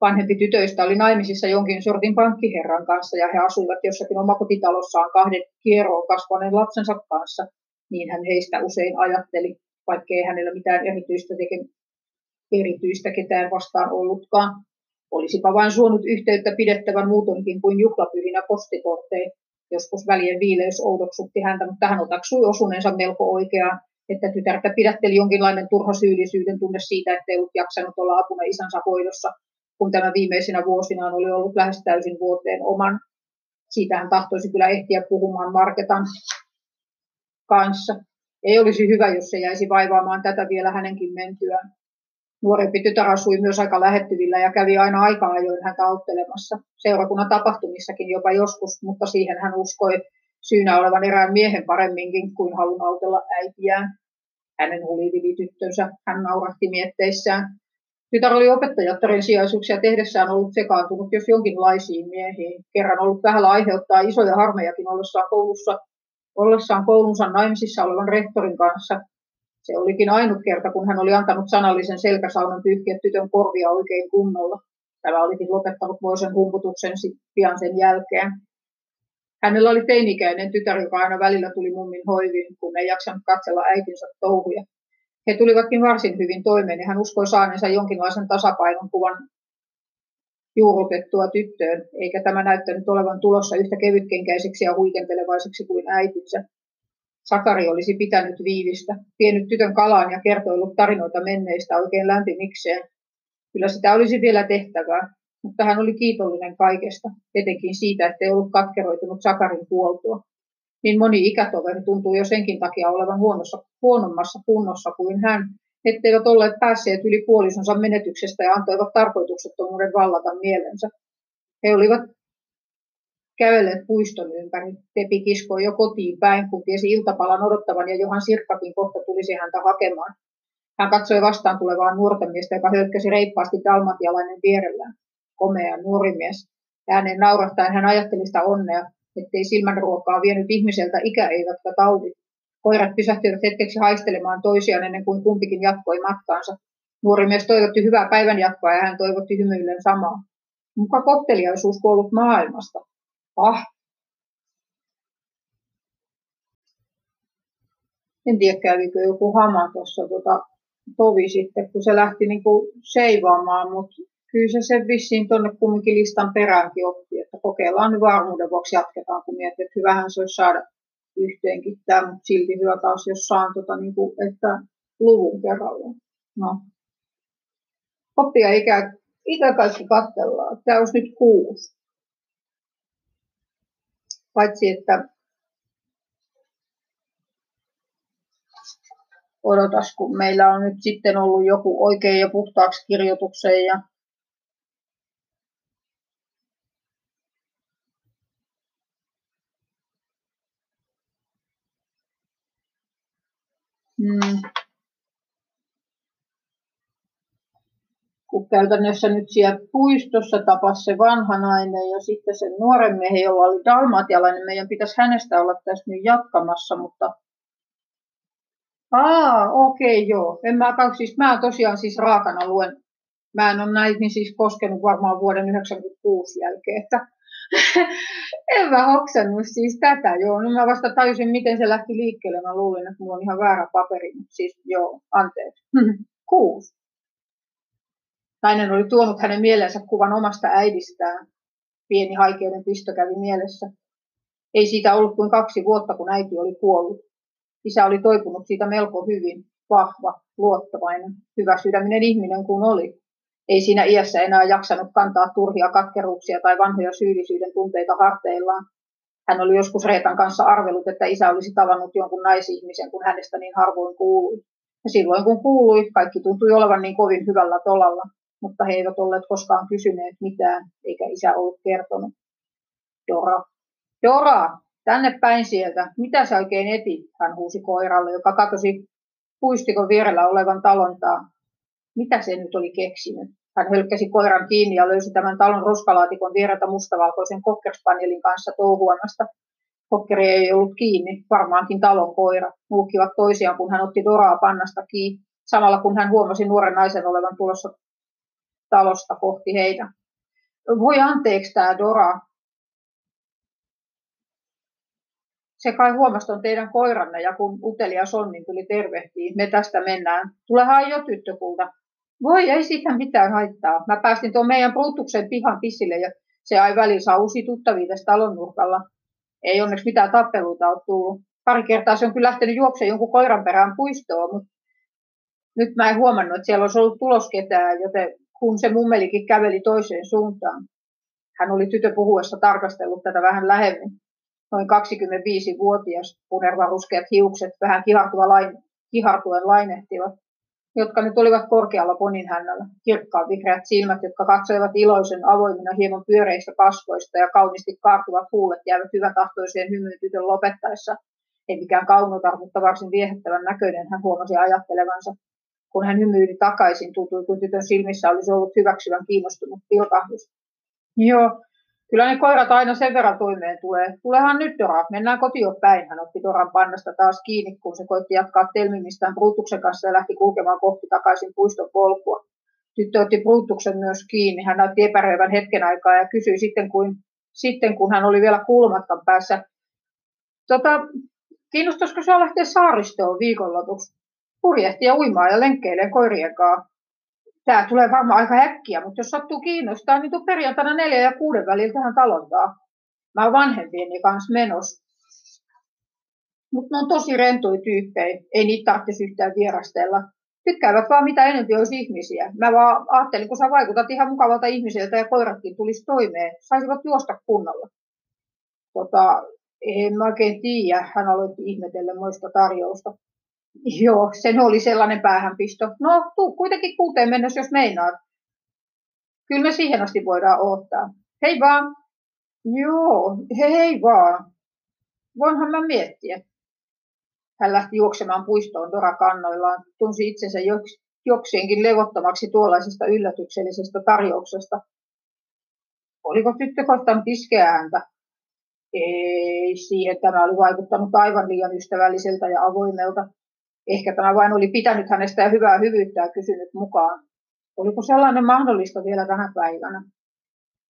Vanhempi tytöistä oli naimisissa jonkin sortin pankkiherran kanssa ja he asuivat jossakin omakotitalossaan kahden kierroon kasvaneen lapsensa kanssa. Niin hän heistä usein ajatteli, vaikkei hänellä mitään erityistä, teke- erityistä ketään vastaan ollutkaan. Olisipa vain suonut yhteyttä pidettävän muutonkin kuin juhlapyhinä postikortteja. Joskus välien viileys oudoksutti häntä, mutta hän otaksui osuneensa melko oikeaan, että tytärtä pidätteli jonkinlainen turha syyllisyyden tunne siitä, ettei ollut jaksanut olla apuna isänsä hoidossa, kun tämä viimeisinä vuosinaan oli ollut lähes täysin vuoteen oman. Siitä hän tahtoisi kyllä ehtiä puhumaan Marketan kanssa. Ei olisi hyvä, jos se jäisi vaivaamaan tätä vielä hänenkin mentyään. Nuorempi tytär asui myös aika lähettyvillä ja kävi aina aika ajoin häntä auttelemassa. Seurakunnan tapahtumissakin jopa joskus, mutta siihen hän uskoi syynä olevan erään miehen paremminkin kuin halun autella äitiään. Hänen hulivivityttönsä hän naurahti mietteissään. Tytär oli opettajattaren sijaisuuksia tehdessään ollut sekaantunut jos jonkinlaisiin miehiin. Kerran ollut vähällä aiheuttaa isoja harmejakin ollessaan koulussa, ollessaan koulunsa naimisissa olevan rehtorin kanssa. Se olikin ainut kerta, kun hän oli antanut sanallisen selkäsaunan pyyhkiä tytön korvia oikein kunnolla. Tämä olikin lopettanut vuosen humputuksen pian sen jälkeen. Hänellä oli teinikäinen tytär, joka aina välillä tuli mummin hoiviin, kun ei jaksanut katsella äitinsä touhuja. He tulivatkin varsin hyvin toimeen ja hän uskoi saaneensa jonkinlaisen tasapainon kuvan juurrutettua tyttöön, eikä tämä näyttänyt olevan tulossa yhtä kevytkenkäiseksi ja huikentelevaiseksi kuin äitinsä. Sakari olisi pitänyt viivistä, vienyt tytön kalaan ja kertoillut tarinoita menneistä oikein lämpimikseen. Kyllä sitä olisi vielä tehtävää, mutta hän oli kiitollinen kaikesta, etenkin siitä, ettei ollut katkeroitunut Sakarin kuoltua. Niin moni ikätoveri tuntuu jo senkin takia olevan huonossa, huonommassa kunnossa kuin hän, etteivät olleet päässeet yli puolisonsa menetyksestä ja antoivat tarkoituksettomuuden vallata mielensä. He olivat kävelleet puiston ympäri. Tepi kiskoi jo kotiin päin, kun tiesi iltapalan odottavan ja Johan Sirkkakin kohta tulisi häntä hakemaan. Hän katsoi vastaan tulevaa nuorta miestä, joka hölkkäsi reippaasti dalmatialainen vierellään. Komea nuori mies. Ääneen naurahtaen hän ajatteli sitä onnea, ettei silmänruokaa vienyt ihmiseltä ikä eivätkä taudit. Koirat pysähtyivät hetkeksi haistelemaan toisiaan ennen kuin kumpikin jatkoi matkaansa. Nuori mies toivotti hyvää päivän jatkoa ja hän toivotti hymyillen samaa. Muka kohteliaisuus kuollut maailmasta. Ah. En tiedä, kävikö joku hama tuossa tota, tovi sitten, kun se lähti niin kuin seivaamaan, mutta kyllä se sen vissiin tuonne kumminkin listan peräänkin otti, että kokeillaan nyt varmuuden vuoksi jatketaan, kun mietin, että hyvähän se olisi saada yhteenkin tämä, mutta silti hyvä taas, jos saan tota, niin kuin, että luvun kerralla. No. Oppia ikä, ikä kaikki katsellaan. Tämä olisi nyt kuusi. Paitsi, että odotas, kun meillä on nyt sitten ollut joku oikein ja puhtaaksi kirjoitukseen ja Kun käytännössä nyt siellä puistossa tapasi se vanha nainen ja sitten sen nuoren miehen, jolla oli dalmatialainen, meidän pitäisi hänestä olla tässä nyt jatkamassa, mutta Aa, okei, okay, joo. En mä, siis, mä tosiaan siis raakana luen. Mä en ole näitä niin siis koskenut varmaan vuoden 1996 jälkeen, että en mä hoksannut siis tätä, joo. No mä vasta tajusin, miten se lähti liikkeelle. Mä luulin, että mulla on ihan väärä paperi, mutta siis joo, anteeksi. Kuusi. Nainen oli tuonut hänen mieleensä kuvan omasta äidistään. Pieni haikeuden pisto kävi mielessä. Ei siitä ollut kuin kaksi vuotta, kun äiti oli kuollut. Isä oli toipunut siitä melko hyvin, vahva, luottavainen, hyvä sydäminen ihminen kuin oli. Ei siinä iässä enää jaksanut kantaa turhia katkeruuksia tai vanhoja syyllisyyden tunteita harteillaan. Hän oli joskus Reetan kanssa arvellut, että isä olisi tavannut jonkun naisihmisen, kun hänestä niin harvoin kuului. Ja silloin kun kuului, kaikki tuntui olevan niin kovin hyvällä tolalla, mutta he eivät olleet koskaan kysyneet mitään, eikä isä ollut kertonut. Dora, Dora, tänne päin sieltä. Mitä sä oikein etit? Hän huusi koiralle, joka katosi puistikon vierellä olevan talontaa. Mitä se nyt oli keksinyt? Hän hölkkäsi koiran kiinni ja löysi tämän talon roskalaatikon viereltä mustavalkoisen kokkerspanjelin kanssa touhuamasta. Kokkeri ei ollut kiinni, varmaankin talon koira. Nuukivat toisiaan, kun hän otti Doraa pannasta kiinni, samalla kun hän huomasi nuoren naisen olevan tulossa talosta kohti heitä. Voi anteeksi tämä Dora. Se kai huomasi on teidän koiranne ja kun Utelia Sonnin tuli tervehtiin, me tästä mennään. Tulehan jo tyttökulta. Voi, ei siitä mitään haittaa. Mä päästin tuon meidän Brutuksen pihan pissille ja se ai väliin saa uusi tuttavia tässä talon nurkalla. Ei onneksi mitään tappeluita ole tullut. Pari kertaa se on kyllä lähtenyt juoksemaan jonkun koiran perään puistoon, mutta nyt mä en huomannut, että siellä olisi ollut tulos ketään, joten kun se mummelikin käveli toiseen suuntaan. Hän oli tytö puhuessa tarkastellut tätä vähän lähemmin. Noin 25-vuotias, punervaruskeat hiukset, vähän kihartuen lainehtivat jotka nyt olivat korkealla ponin hännällä. Kirkkaan vihreät silmät, jotka katsoivat iloisen avoimina hieman pyöreistä kasvoista ja kauniisti kaartuvat huulet jäävät hyvätahtoiseen hymyyn tytön lopettaessa. Ei mikään kaunotar, mutta varsin viehättävän näköinen hän huomasi ajattelevansa. Kun hän hymyili takaisin, tuntui kuin tytön silmissä olisi ollut hyväksyvän kiinnostunut pilkahdus. Joo, Kyllä ne koirat aina sen verran toimeen tulee. Tulehan nyt Dora, mennään kotiin päin. Hän otti Doran pannasta taas kiinni, kun se koitti jatkaa telmimistään Brutuksen kanssa ja lähti kulkemaan kohti takaisin puiston polkua. Tyttö otti Brutuksen myös kiinni. Hän näytti epäröivän hetken aikaa ja kysyi sitten, kun, sitten, kun hän oli vielä kulmatkan päässä. Tota, kiinnostaisiko sinua lähteä saaristoon viikonlopuksi? Purjehtia uimaan ja lenkkeilee koirien kanssa tämä tulee varmaan aika äkkiä, mutta jos sattuu kiinnostaa, niin tuu perjantaina neljä ja kuuden välillä tähän talontaan. Mä oon vanhempieni kanssa menossa. Mutta ne on tosi rentoja tyyppejä, ei niitä tarvitsisi yhtään vierastella. Tykkäävät vaan mitä enemmän olisi ihmisiä. Mä vaan ajattelin, kun sä vaikutat ihan mukavalta ihmiseltä ja koiratkin tulisi toimeen, saisivat juosta kunnolla. Tota, en mä oikein tiedä, hän aloitti ihmetellä muista tarjousta. Joo, sen oli sellainen päähänpisto. No, tuu kuitenkin kuuteen mennessä, jos meinaat. Kyllä me siihen asti voidaan odottaa. Hei vaan. Joo, hei, hei vaan. Voinhan mä miettiä. Hän lähti juoksemaan puistoon Dora kannoillaan, tunsi itsensä jokseenkin levottomaksi tuollaisesta yllätyksellisestä tarjouksesta. Oliko tyttö kohtaan iskeä häntä? Ei siihen tämä oli vaikuttanut aivan liian ystävälliseltä ja avoimelta. Ehkä tämä vain oli pitänyt hänestä ja hyvää hyvyyttä ja kysynyt mukaan. Oliko sellainen mahdollista vielä tänä päivänä?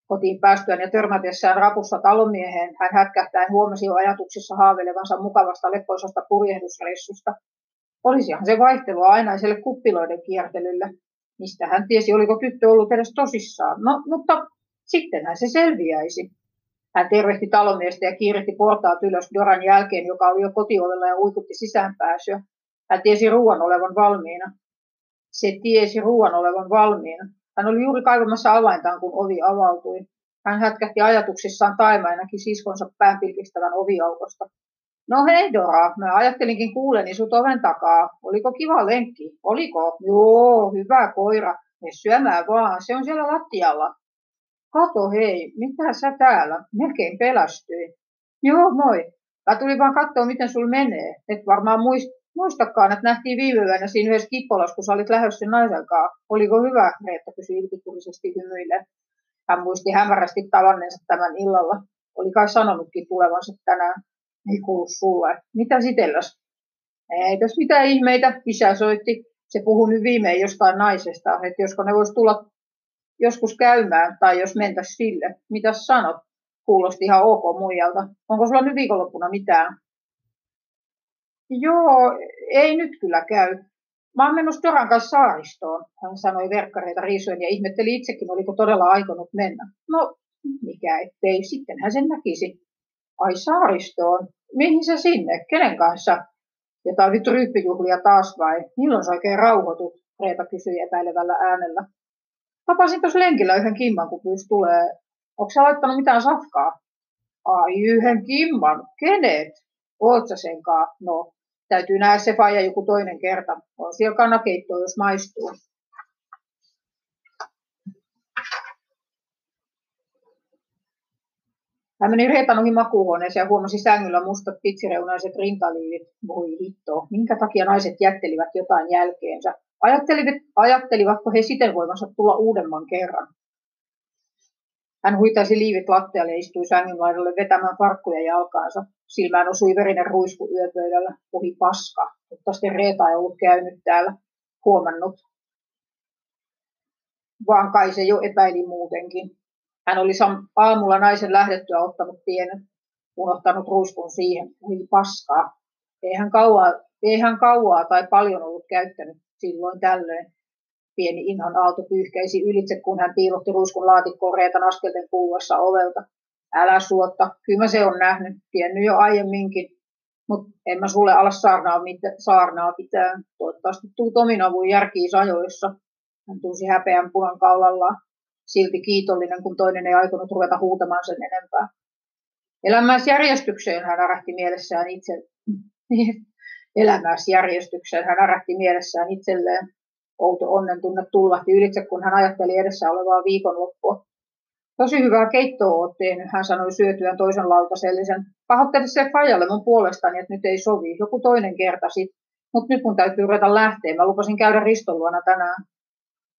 Kotiin päästyään ja törmätessään rapussa talomieheen, hän hätkähtäen huomasi jo ajatuksissa haaveilevansa mukavasta leppoisasta purjehdusreissusta. Olisihan se vaihtelua ainaiselle kuppiloiden kiertelylle. Mistä hän tiesi, oliko tyttö ollut edes tosissaan. No, mutta sittenhän se selviäisi. Hän tervehti talomiestä ja kiirehti portaat ylös Doran jälkeen, joka oli jo kotiovella ja uikutti sisäänpääsyä. Hän tiesi ruoan olevan valmiina. Se tiesi ruoan olevan valmiina. Hän oli juuri kaivamassa avaintaan, kun ovi avautui. Hän hätkähti ajatuksissaan taimainakin siskonsa pään pilkistävän oviaukosta. No hei Dora, mä ajattelinkin kuuleni sut oven takaa. Oliko kiva lenkki? Oliko? Joo, hyvä koira. Me syömään vaan, se on siellä lattialla. Kato hei, mitä sä täällä? Melkein pelästyi. Joo, moi. Mä tulin vaan katsoa, miten sul menee. Et varmaan muist, Muistakaan, että nähtiin viime yönä siinä yhdessä kippolassa, kun sä olit lähdössä sen naisen kanssa. Oliko hyvä, Reetta kysyi ilkikurisesti hymyille. Hän muisti hämärästi tavanneensa tämän illalla. Oli kai sanonutkin tulevansa tänään. Ei kuulu sulle. Mitä sitelläs? Ei tässä mitään ihmeitä. Isä soitti. Se puhui nyt viimein jostain naisesta, että josko ne voisi tulla joskus käymään tai jos mentäisi sille. Mitä sanot? Kuulosti ihan ok muijalta. Onko sulla nyt viikonloppuna mitään? Joo, ei nyt kyllä käy. Mä oon menossa Doran kanssa saaristoon, hän sanoi verkkareita riisuen ja ihmetteli itsekin, oliko todella aikonut mennä. No, mikä ettei, sitten hän sen näkisi. Ai saaristoon, mihin se sinne, kenen kanssa? Jotain vittu ryyppijuhlia taas vai? Milloin sä oikein rauhoitut? Reeta kysyi epäilevällä äänellä. Tapasin tuossa lenkillä yhden kimman, kun pyys tulee. Onko sä laittanut mitään safkaa? Ai, yhden kimman. Kenet? Oot sä senkaan? No, täytyy nähdä se faija joku toinen kerta. On siellä kanakeittoa, jos maistuu. Hän meni Reetan ohi makuuhuoneeseen ja huomasi sängyllä mustat pitsireunaiset rintaliivit. Voi hitto, minkä takia naiset jättelivät jotain jälkeensä? Ajattelivat, ajattelivatko he siten voimansa tulla uudemman kerran? Hän huitaisi liivit lattialle ja istui sängyn laidalle vetämään farkkuja jalkaansa. Silmään osui verinen ruisku yöpöydällä. Puhi paska, mutta sitten Reeta ei ollut käynyt täällä, huomannut. Vaan kai se jo epäili muutenkin. Hän oli aamulla naisen lähdettyä ottanut pienen, unohtanut ruiskun siihen, puhi paskaa. Ei hän kauaa, ei hän kauaa tai paljon ollut käyttänyt silloin tällöin. Pieni inhan aalto pyyhkäisi ylitse, kun hän piilotti ruiskun laatikkoon reetan askelten kuuluessa ovelta. Älä suotta, kyllä mä se on nähnyt, tiennyt jo aiemminkin. Mutta en mä sulle ala saarnaa, mitä, saarnaa pitää. Toivottavasti tuu Tominavun järkiis ajoissa. Hän tunsi häpeän punan kaulallaan, silti kiitollinen, kun toinen ei aikonut ruveta huutamaan sen enempää. Elämäsjärjestykseen hän arähti mielessään itse. Elämäsjärjestykseen hän arähti mielessään itselleen. Outo onnen tunne tulvahti ylitse, kun hän ajatteli edessä olevaa viikonloppua. Tosi hyvää keittoa oot tehnyt, hän sanoi syötyään toisen lautasellisen. Pahoittele se fajalle mun puolestani, että nyt ei sovi. Joku toinen kerta sit. Mutta nyt mun täytyy ruveta lähteä. Mä lupasin käydä Riston luona tänään.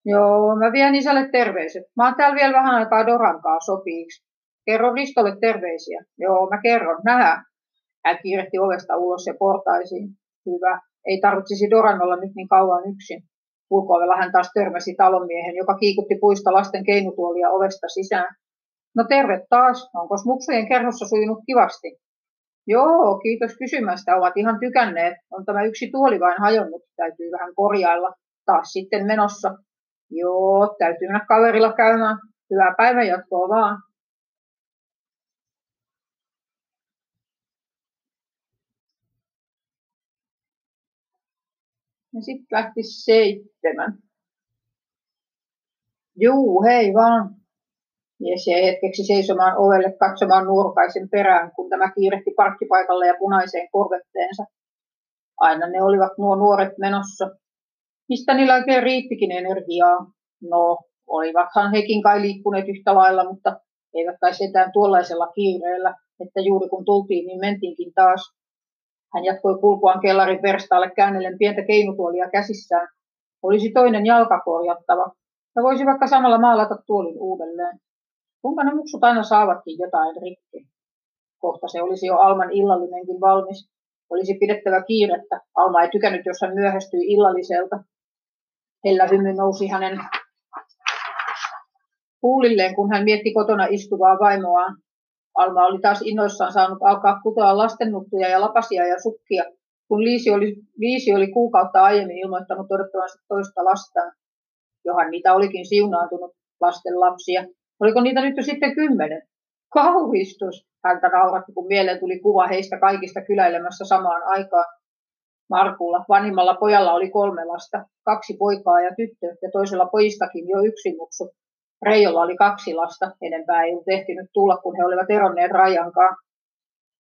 Joo, mä vien isälle terveiset. Mä oon täällä vielä vähän aikaa Dorankaa sopiiksi. Kerro Ristolle terveisiä. Joo, mä kerron. Nähdään. Hän kiirehti ovesta ulos ja portaisiin. Hyvä. Ei tarvitsisi Doran olla nyt niin kauan yksin. Ulkoovella hän taas törmäsi talonmiehen, joka kiikutti puista lasten keinutuolia ovesta sisään. No terve taas, onko muksujen kerhossa sujunut kivasti? Joo, kiitos kysymästä, ovat ihan tykänneet. On tämä yksi tuoli vain hajonnut, täytyy vähän korjailla. Taas sitten menossa. Joo, täytyy mennä kaverilla käymään. Hyvää päivänjatkoa vaan. Ja sitten lähti seitsemän. Juu, hei vaan. Mies jäi hetkeksi seisomaan ovelle katsomaan nuorkaisen perään, kun tämä kiirehti parkkipaikalle ja punaiseen korvetteensa. Aina ne olivat nuo nuoret menossa. Mistä niillä oikein riittikin energiaa? No, olivathan hekin kai liikkuneet yhtä lailla, mutta eivät kai sentään tuollaisella kiireellä, että juuri kun tultiin, niin mentiinkin taas. Hän jatkoi kulkuaan kellarin verstaalle käännellen pientä keinutuolia käsissään. Olisi toinen jalka korjattava. Ja voisi vaikka samalla maalata tuolin uudelleen. Kuinka ne muksut aina saavatkin jotain rikki? Kohta se olisi jo Alman illallinenkin valmis. Olisi pidettävä kiirettä. Alma ei tykännyt, jos hän myöhästyi illalliselta. Hellä hymy nousi hänen huulilleen, kun hän mietti kotona istuvaa vaimoaan. Alma oli taas innoissaan saanut alkaa kutoa lastennuttuja ja lapasia ja sukkia, kun Liisi oli, Liisi oli kuukautta aiemmin ilmoittanut odottavansa toista lastaan. Johan niitä olikin siunaantunut lasten lapsia. Oliko niitä nyt jo sitten kymmenen? Kauhistus! Häntä nauratti, kun mieleen tuli kuva heistä kaikista kyläilemässä samaan aikaan. Markulla, vanhimmalla pojalla oli kolme lasta, kaksi poikaa ja tyttö, ja toisella pojistakin jo yksi muksu, Reijolla oli kaksi lasta, enempää ei ollut ehtinyt tulla, kun he olivat eronneet Rajankaan.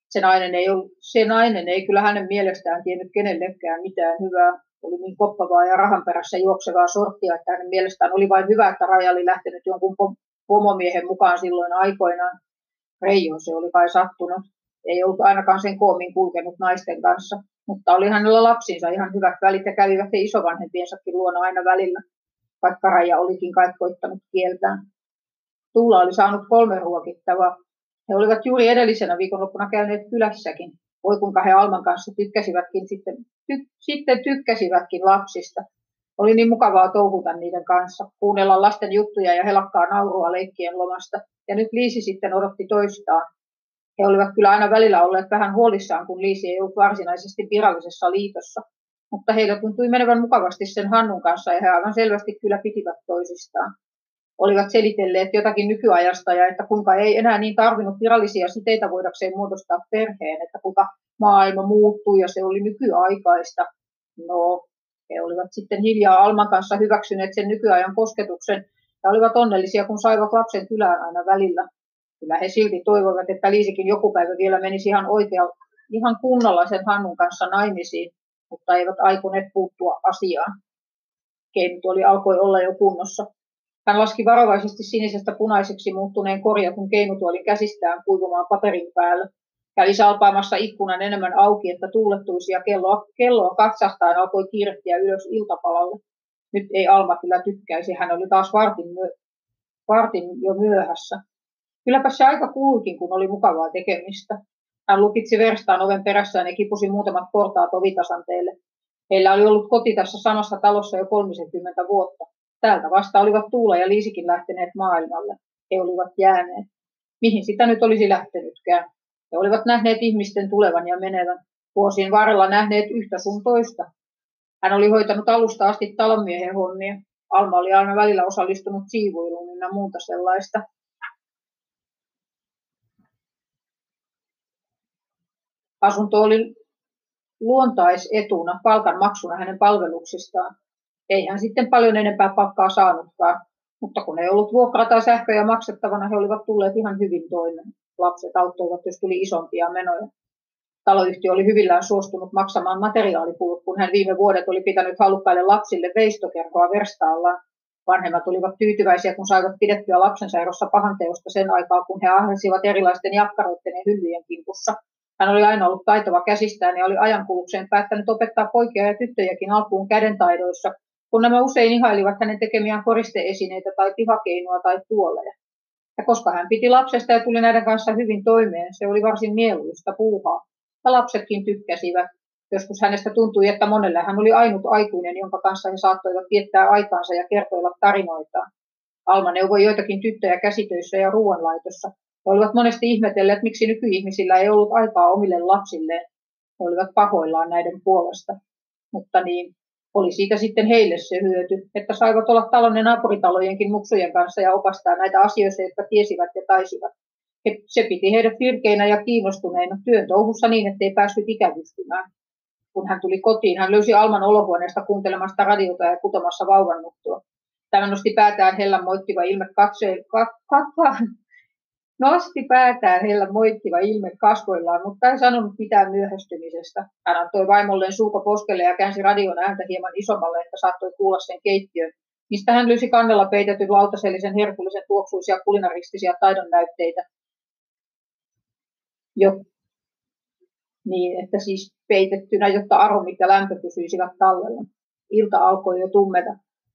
Se nainen, ei ollut, se nainen ei kyllä hänen mielestään tiennyt kenellekään mitään hyvää. Oli niin koppavaa ja rahan perässä juoksevaa sorttia, että hänen mielestään oli vain hyvä, että Raja oli lähtenyt jonkun pomomiehen mukaan silloin aikoinaan. Reijo se oli kai sattunut. Ei ollut ainakaan sen koomin kulkenut naisten kanssa, mutta oli hänellä lapsinsa ihan hyvät välit ja kävivät he isovanhempiensakin luona aina välillä vaikka raja olikin kai koittanut kieltään. Tuula oli saanut kolme ruokittavaa. He olivat juuri edellisenä viikonloppuna käyneet kylässäkin. Voi kuinka he Alman kanssa tykkäsivätkin sitten, ty, sitten tykkäsivätkin lapsista. Oli niin mukavaa touhuta niiden kanssa, kuunnella lasten juttuja ja helakkaa naurua leikkien lomasta. Ja nyt Liisi sitten odotti toistaan. He olivat kyllä aina välillä olleet vähän huolissaan, kun Liisi ei ollut varsinaisesti virallisessa liitossa, mutta heillä tuntui menevän mukavasti sen Hannun kanssa ja he aivan selvästi kyllä pitivät toisistaan. olivat selitelleet jotakin nykyajasta ja että kuinka ei enää niin tarvinnut virallisia siteitä voidakseen muodostaa perheen, että kuinka maailma muuttui ja se oli nykyaikaista. No, he olivat sitten hiljaa Alman kanssa hyväksyneet sen nykyajan kosketuksen ja olivat onnellisia, kun saivat lapsen kylään aina välillä. Kyllä he silti toivovat, että Liisikin joku päivä vielä menisi ihan oikea, ihan kunnolla sen Hannun kanssa naimisiin, mutta eivät aikoneet puuttua asiaan. Keinut oli alkoi olla jo kunnossa. Hän laski varovaisesti sinisestä punaiseksi muuttuneen korjatun keinutuolin käsistään kuivumaan paperin päällä. Kävi salpaamassa ikkunan enemmän auki, että tuulettuisi ja kelloa, kelloa katsahtaen alkoi kiirehtiä ylös iltapalalle. Nyt ei Alma kyllä tykkäisi, hän oli taas vartin, myö, vartin jo myöhässä. Kylläpä se aika kuluikin, kun oli mukavaa tekemistä. Hän lukitsi verstaan oven perässään ja kipusi muutamat portaat ovitasanteelle. Heillä oli ollut koti tässä samassa talossa jo 30 vuotta. Täältä vasta olivat Tuula ja Liisikin lähteneet maailmalle. He olivat jääneet. Mihin sitä nyt olisi lähtenytkään? He olivat nähneet ihmisten tulevan ja menevän. Vuosien varrella nähneet yhtä sun toista. Hän oli hoitanut alusta asti talonmiehen hommia. Alma oli aina välillä osallistunut siivuiluun ja muuta sellaista. Asunto oli luontaisetuna palkan maksuna hänen palveluksistaan. Ei hän sitten paljon enempää palkkaa saanutkaan, mutta kun ei ollut vuokra tai sähköjä maksettavana, he olivat tulleet ihan hyvin toimeen. Lapset auttoivat, jos tuli isompia menoja. Taloyhtiö oli hyvillään suostunut maksamaan materiaalipulut, kun hän viime vuodet oli pitänyt halukkaille lapsille veistokerhoa verstaallaan. Vanhemmat olivat tyytyväisiä, kun saivat pidettyä lapsensa erossa pahanteosta sen aikaa, kun he ahnesivat erilaisten jakkaroiden ja hyllyjen kimpussa – hän oli aina ollut taitava käsistään ja oli ajankulukseen päättänyt opettaa poikia ja tyttöjäkin alkuun kädentaidoissa, kun nämä usein ihailivat hänen tekemiään koristeesineitä tai pihakeinoa tai tuoleja. Ja koska hän piti lapsesta ja tuli näiden kanssa hyvin toimeen, se oli varsin mieluista puuhaa. Ja lapsetkin tykkäsivät. Joskus hänestä tuntui, että monelle hän oli ainut aikuinen, jonka kanssa he saattoivat viettää aikaansa ja kertoilla tarinoitaan. Alma neuvoi joitakin tyttöjä käsitöissä ja ruoanlaitossa, he olivat monesti ihmetelleet, miksi nykyihmisillä ei ollut aikaa omille lapsilleen. He olivat pahoillaan näiden puolesta. Mutta niin, oli siitä sitten heille se hyöty, että saivat olla talon ja naapuritalojenkin muksujen kanssa ja opastaa näitä asioita, jotka tiesivät ja taisivat. He, se piti heidät virkeinä ja kiinnostuneina työn touhussa niin, ettei päässyt ikävystymään. Kun hän tuli kotiin, hän löysi Alman olohuoneesta kuuntelemasta radiota ja kutomassa vauvannuttua. Tämä nosti päätään hellän moittiva ilme katseen, kat, kat, Nosti päätään heillä moittiva ilme kasvoillaan, mutta ei sanonut mitään myöhästymisestä. Hän antoi vaimolleen suuko poskelle ja käänsi radion ääntä hieman isommalle, että saattoi kuulla sen keittiön, mistä hän löysi kannella peitetyn lautasellisen herkullisen tuoksuisia kulinaristisia taidon näytteitä. Jo. Niin, että siis peitettynä, jotta aromit ja lämpö pysyisivät tallella. Ilta alkoi jo tummeta.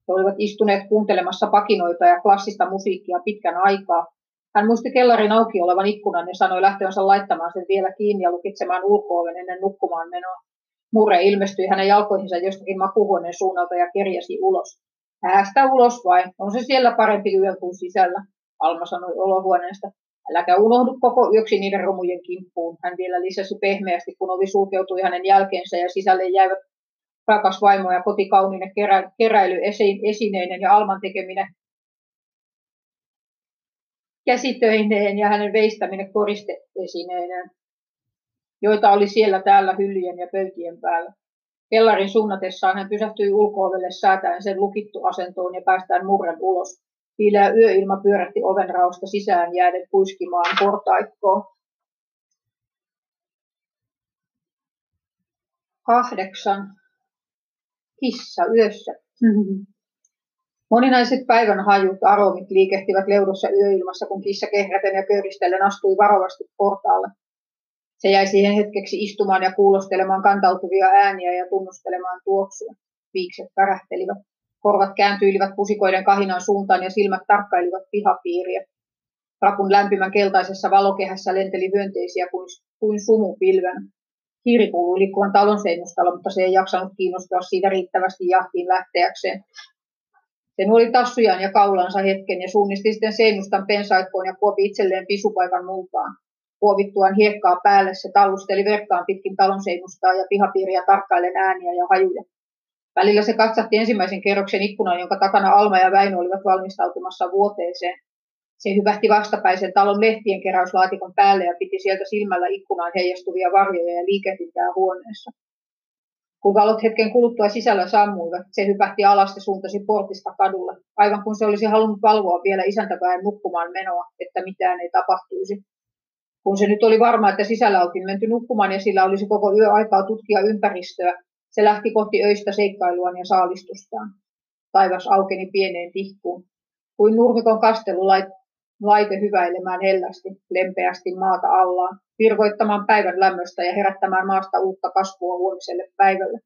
He olivat istuneet kuuntelemassa pakinoita ja klassista musiikkia pitkän aikaa, hän muisti kellarin auki olevan ikkunan ja sanoi lähtevänsä laittamaan sen vielä kiinni ja lukitsemaan ulko ennen nukkumaan menoa. Murre ilmestyi hänen jalkoihinsa jostakin makuhuoneen suunnalta ja kerjäsi ulos. Häästä ulos vain, on se siellä parempi yö kuin sisällä, Alma sanoi olohuoneesta. Äläkä unohdu koko yöksi niiden romujen kimppuun, hän vielä lisäsi pehmeästi, kun ovi sulkeutui hänen jälkeensä ja sisälle jäivät rakas vaimo ja kotikauniinen kerä, keräilyesineinen ja Alman tekeminen käsitöineen ja hänen veistäminen koristeesineineen, joita oli siellä täällä hyllyjen ja pöytien päällä. Kellarin suunnatessaan hän pysähtyi ulkoovelle säätäen sen lukittu asentoon ja päästään murren ulos. Piileä yöilma pyörähti oven rausta sisään jääden puiskimaan portaikkoon. Kahdeksan. Kissa yössä. Moninaiset päivän hajut aromit liikehtivät leudossa yöilmassa, kun kissa kehräten ja köyristellen astui varovasti portaalle. Se jäi siihen hetkeksi istumaan ja kuulostelemaan kantautuvia ääniä ja tunnustelemaan tuoksua. Viikset värähtelivät. Korvat kääntyilivät pusikoiden kahinan suuntaan ja silmät tarkkailivat pihapiiriä. Rapun lämpimän keltaisessa valokehässä lenteli hyönteisiä kuin, kuin sumupilven. Hiiri kuului liikkuvan talon seinustalla, mutta se ei jaksanut kiinnostua siitä riittävästi jahtiin lähteäkseen. Se nuoli tassujaan ja kaulansa hetken ja suunnisti sitten seinustan pensaikkoon ja kuopi itselleen pisupaikan multaan. Kuovittuaan hiekkaa päälle se tallusteli verkkaan pitkin talon seinustaa ja pihapiiriä tarkkailen ääniä ja hajuja. Välillä se katsahti ensimmäisen kerroksen ikkunan, jonka takana Alma ja Väinö olivat valmistautumassa vuoteeseen. Se hyvähti vastapäisen talon lehtien keräyslaatikon päälle ja piti sieltä silmällä ikkunaan heijastuvia varjoja ja liikehdintää huoneessa. Kun valot hetken kuluttua sisällä sammuivat, se hypähti alas ja suuntasi portista kadulle, aivan kun se olisi halunnut valvoa vielä isäntäpäin nukkumaan menoa, että mitään ei tapahtuisi. Kun se nyt oli varma, että sisällä oltiin menty nukkumaan ja sillä olisi koko yö aikaa tutkia ympäristöä, se lähti kohti öistä seikkailuaan ja saalistustaan. Taivas aukeni pieneen tihkuun. Kuin nurmikon kastelu laite hyväilemään hellästi, lempeästi maata allaan, virvoittamaan päivän lämmöstä ja herättämään maasta uutta kasvua huomiselle päivälle.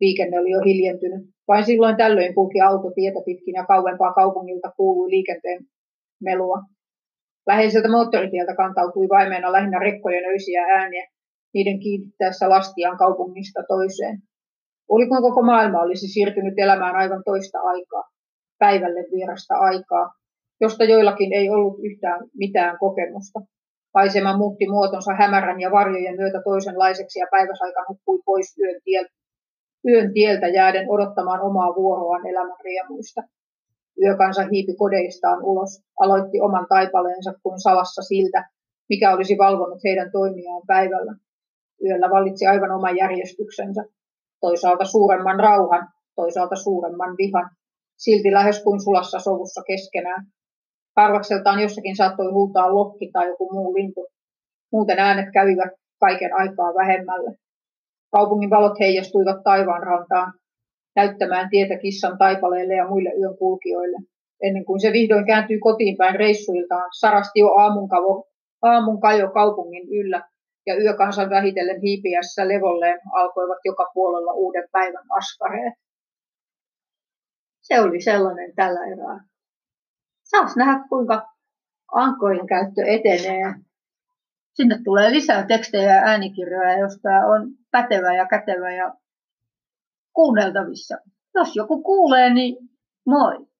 Liikenne oli jo hiljentynyt. Vain silloin tällöin kulki auto tietä pitkin ja kauempaa kaupungilta kuului liikenteen melua. Läheiseltä moottoritieltä kantautui vaimeena lähinnä rekkojen öisiä ääniä, niiden kiinnittäessä lastiaan kaupungista toiseen. Oliko koko maailma olisi siirtynyt elämään aivan toista aikaa, päivälle vierasta aikaa, josta joillakin ei ollut yhtään mitään kokemusta. Paisema muutti muotonsa hämärän ja varjojen myötä toisenlaiseksi ja päiväsaika hukkui pois yön tieltä, yön tieltä jääden odottamaan omaa vuoroaan elämän riemuista. Yökansa hiipi kodeistaan ulos, aloitti oman taipaleensa kuin salassa siltä, mikä olisi valvonut heidän toimiaan päivällä. Yöllä valitsi aivan oman järjestyksensä, toisaalta suuremman rauhan, toisaalta suuremman vihan, silti lähes kuin sulassa sovussa keskenään. Harvakseltaan jossakin saattoi huutaa lokki tai joku muu lintu. Muuten äänet kävivät kaiken aikaa vähemmälle. Kaupungin valot heijastuivat taivaan rantaan, näyttämään tietä kissan taipaleille ja muille yön kulkijoille. Ennen kuin se vihdoin kääntyi kotiin päin reissuiltaan, sarasti jo aamun, kavo, aamun kajo kaupungin yllä ja yökansan vähitellen hiipiässä levolleen alkoivat joka puolella uuden päivän askareet. Se oli sellainen tällä erää. Saas nähdä, kuinka ankkojen käyttö etenee. Sinne tulee lisää tekstejä ja äänikirjoja, jos tämä on pätevä ja kätevä ja kuunneltavissa. Jos joku kuulee, niin moi!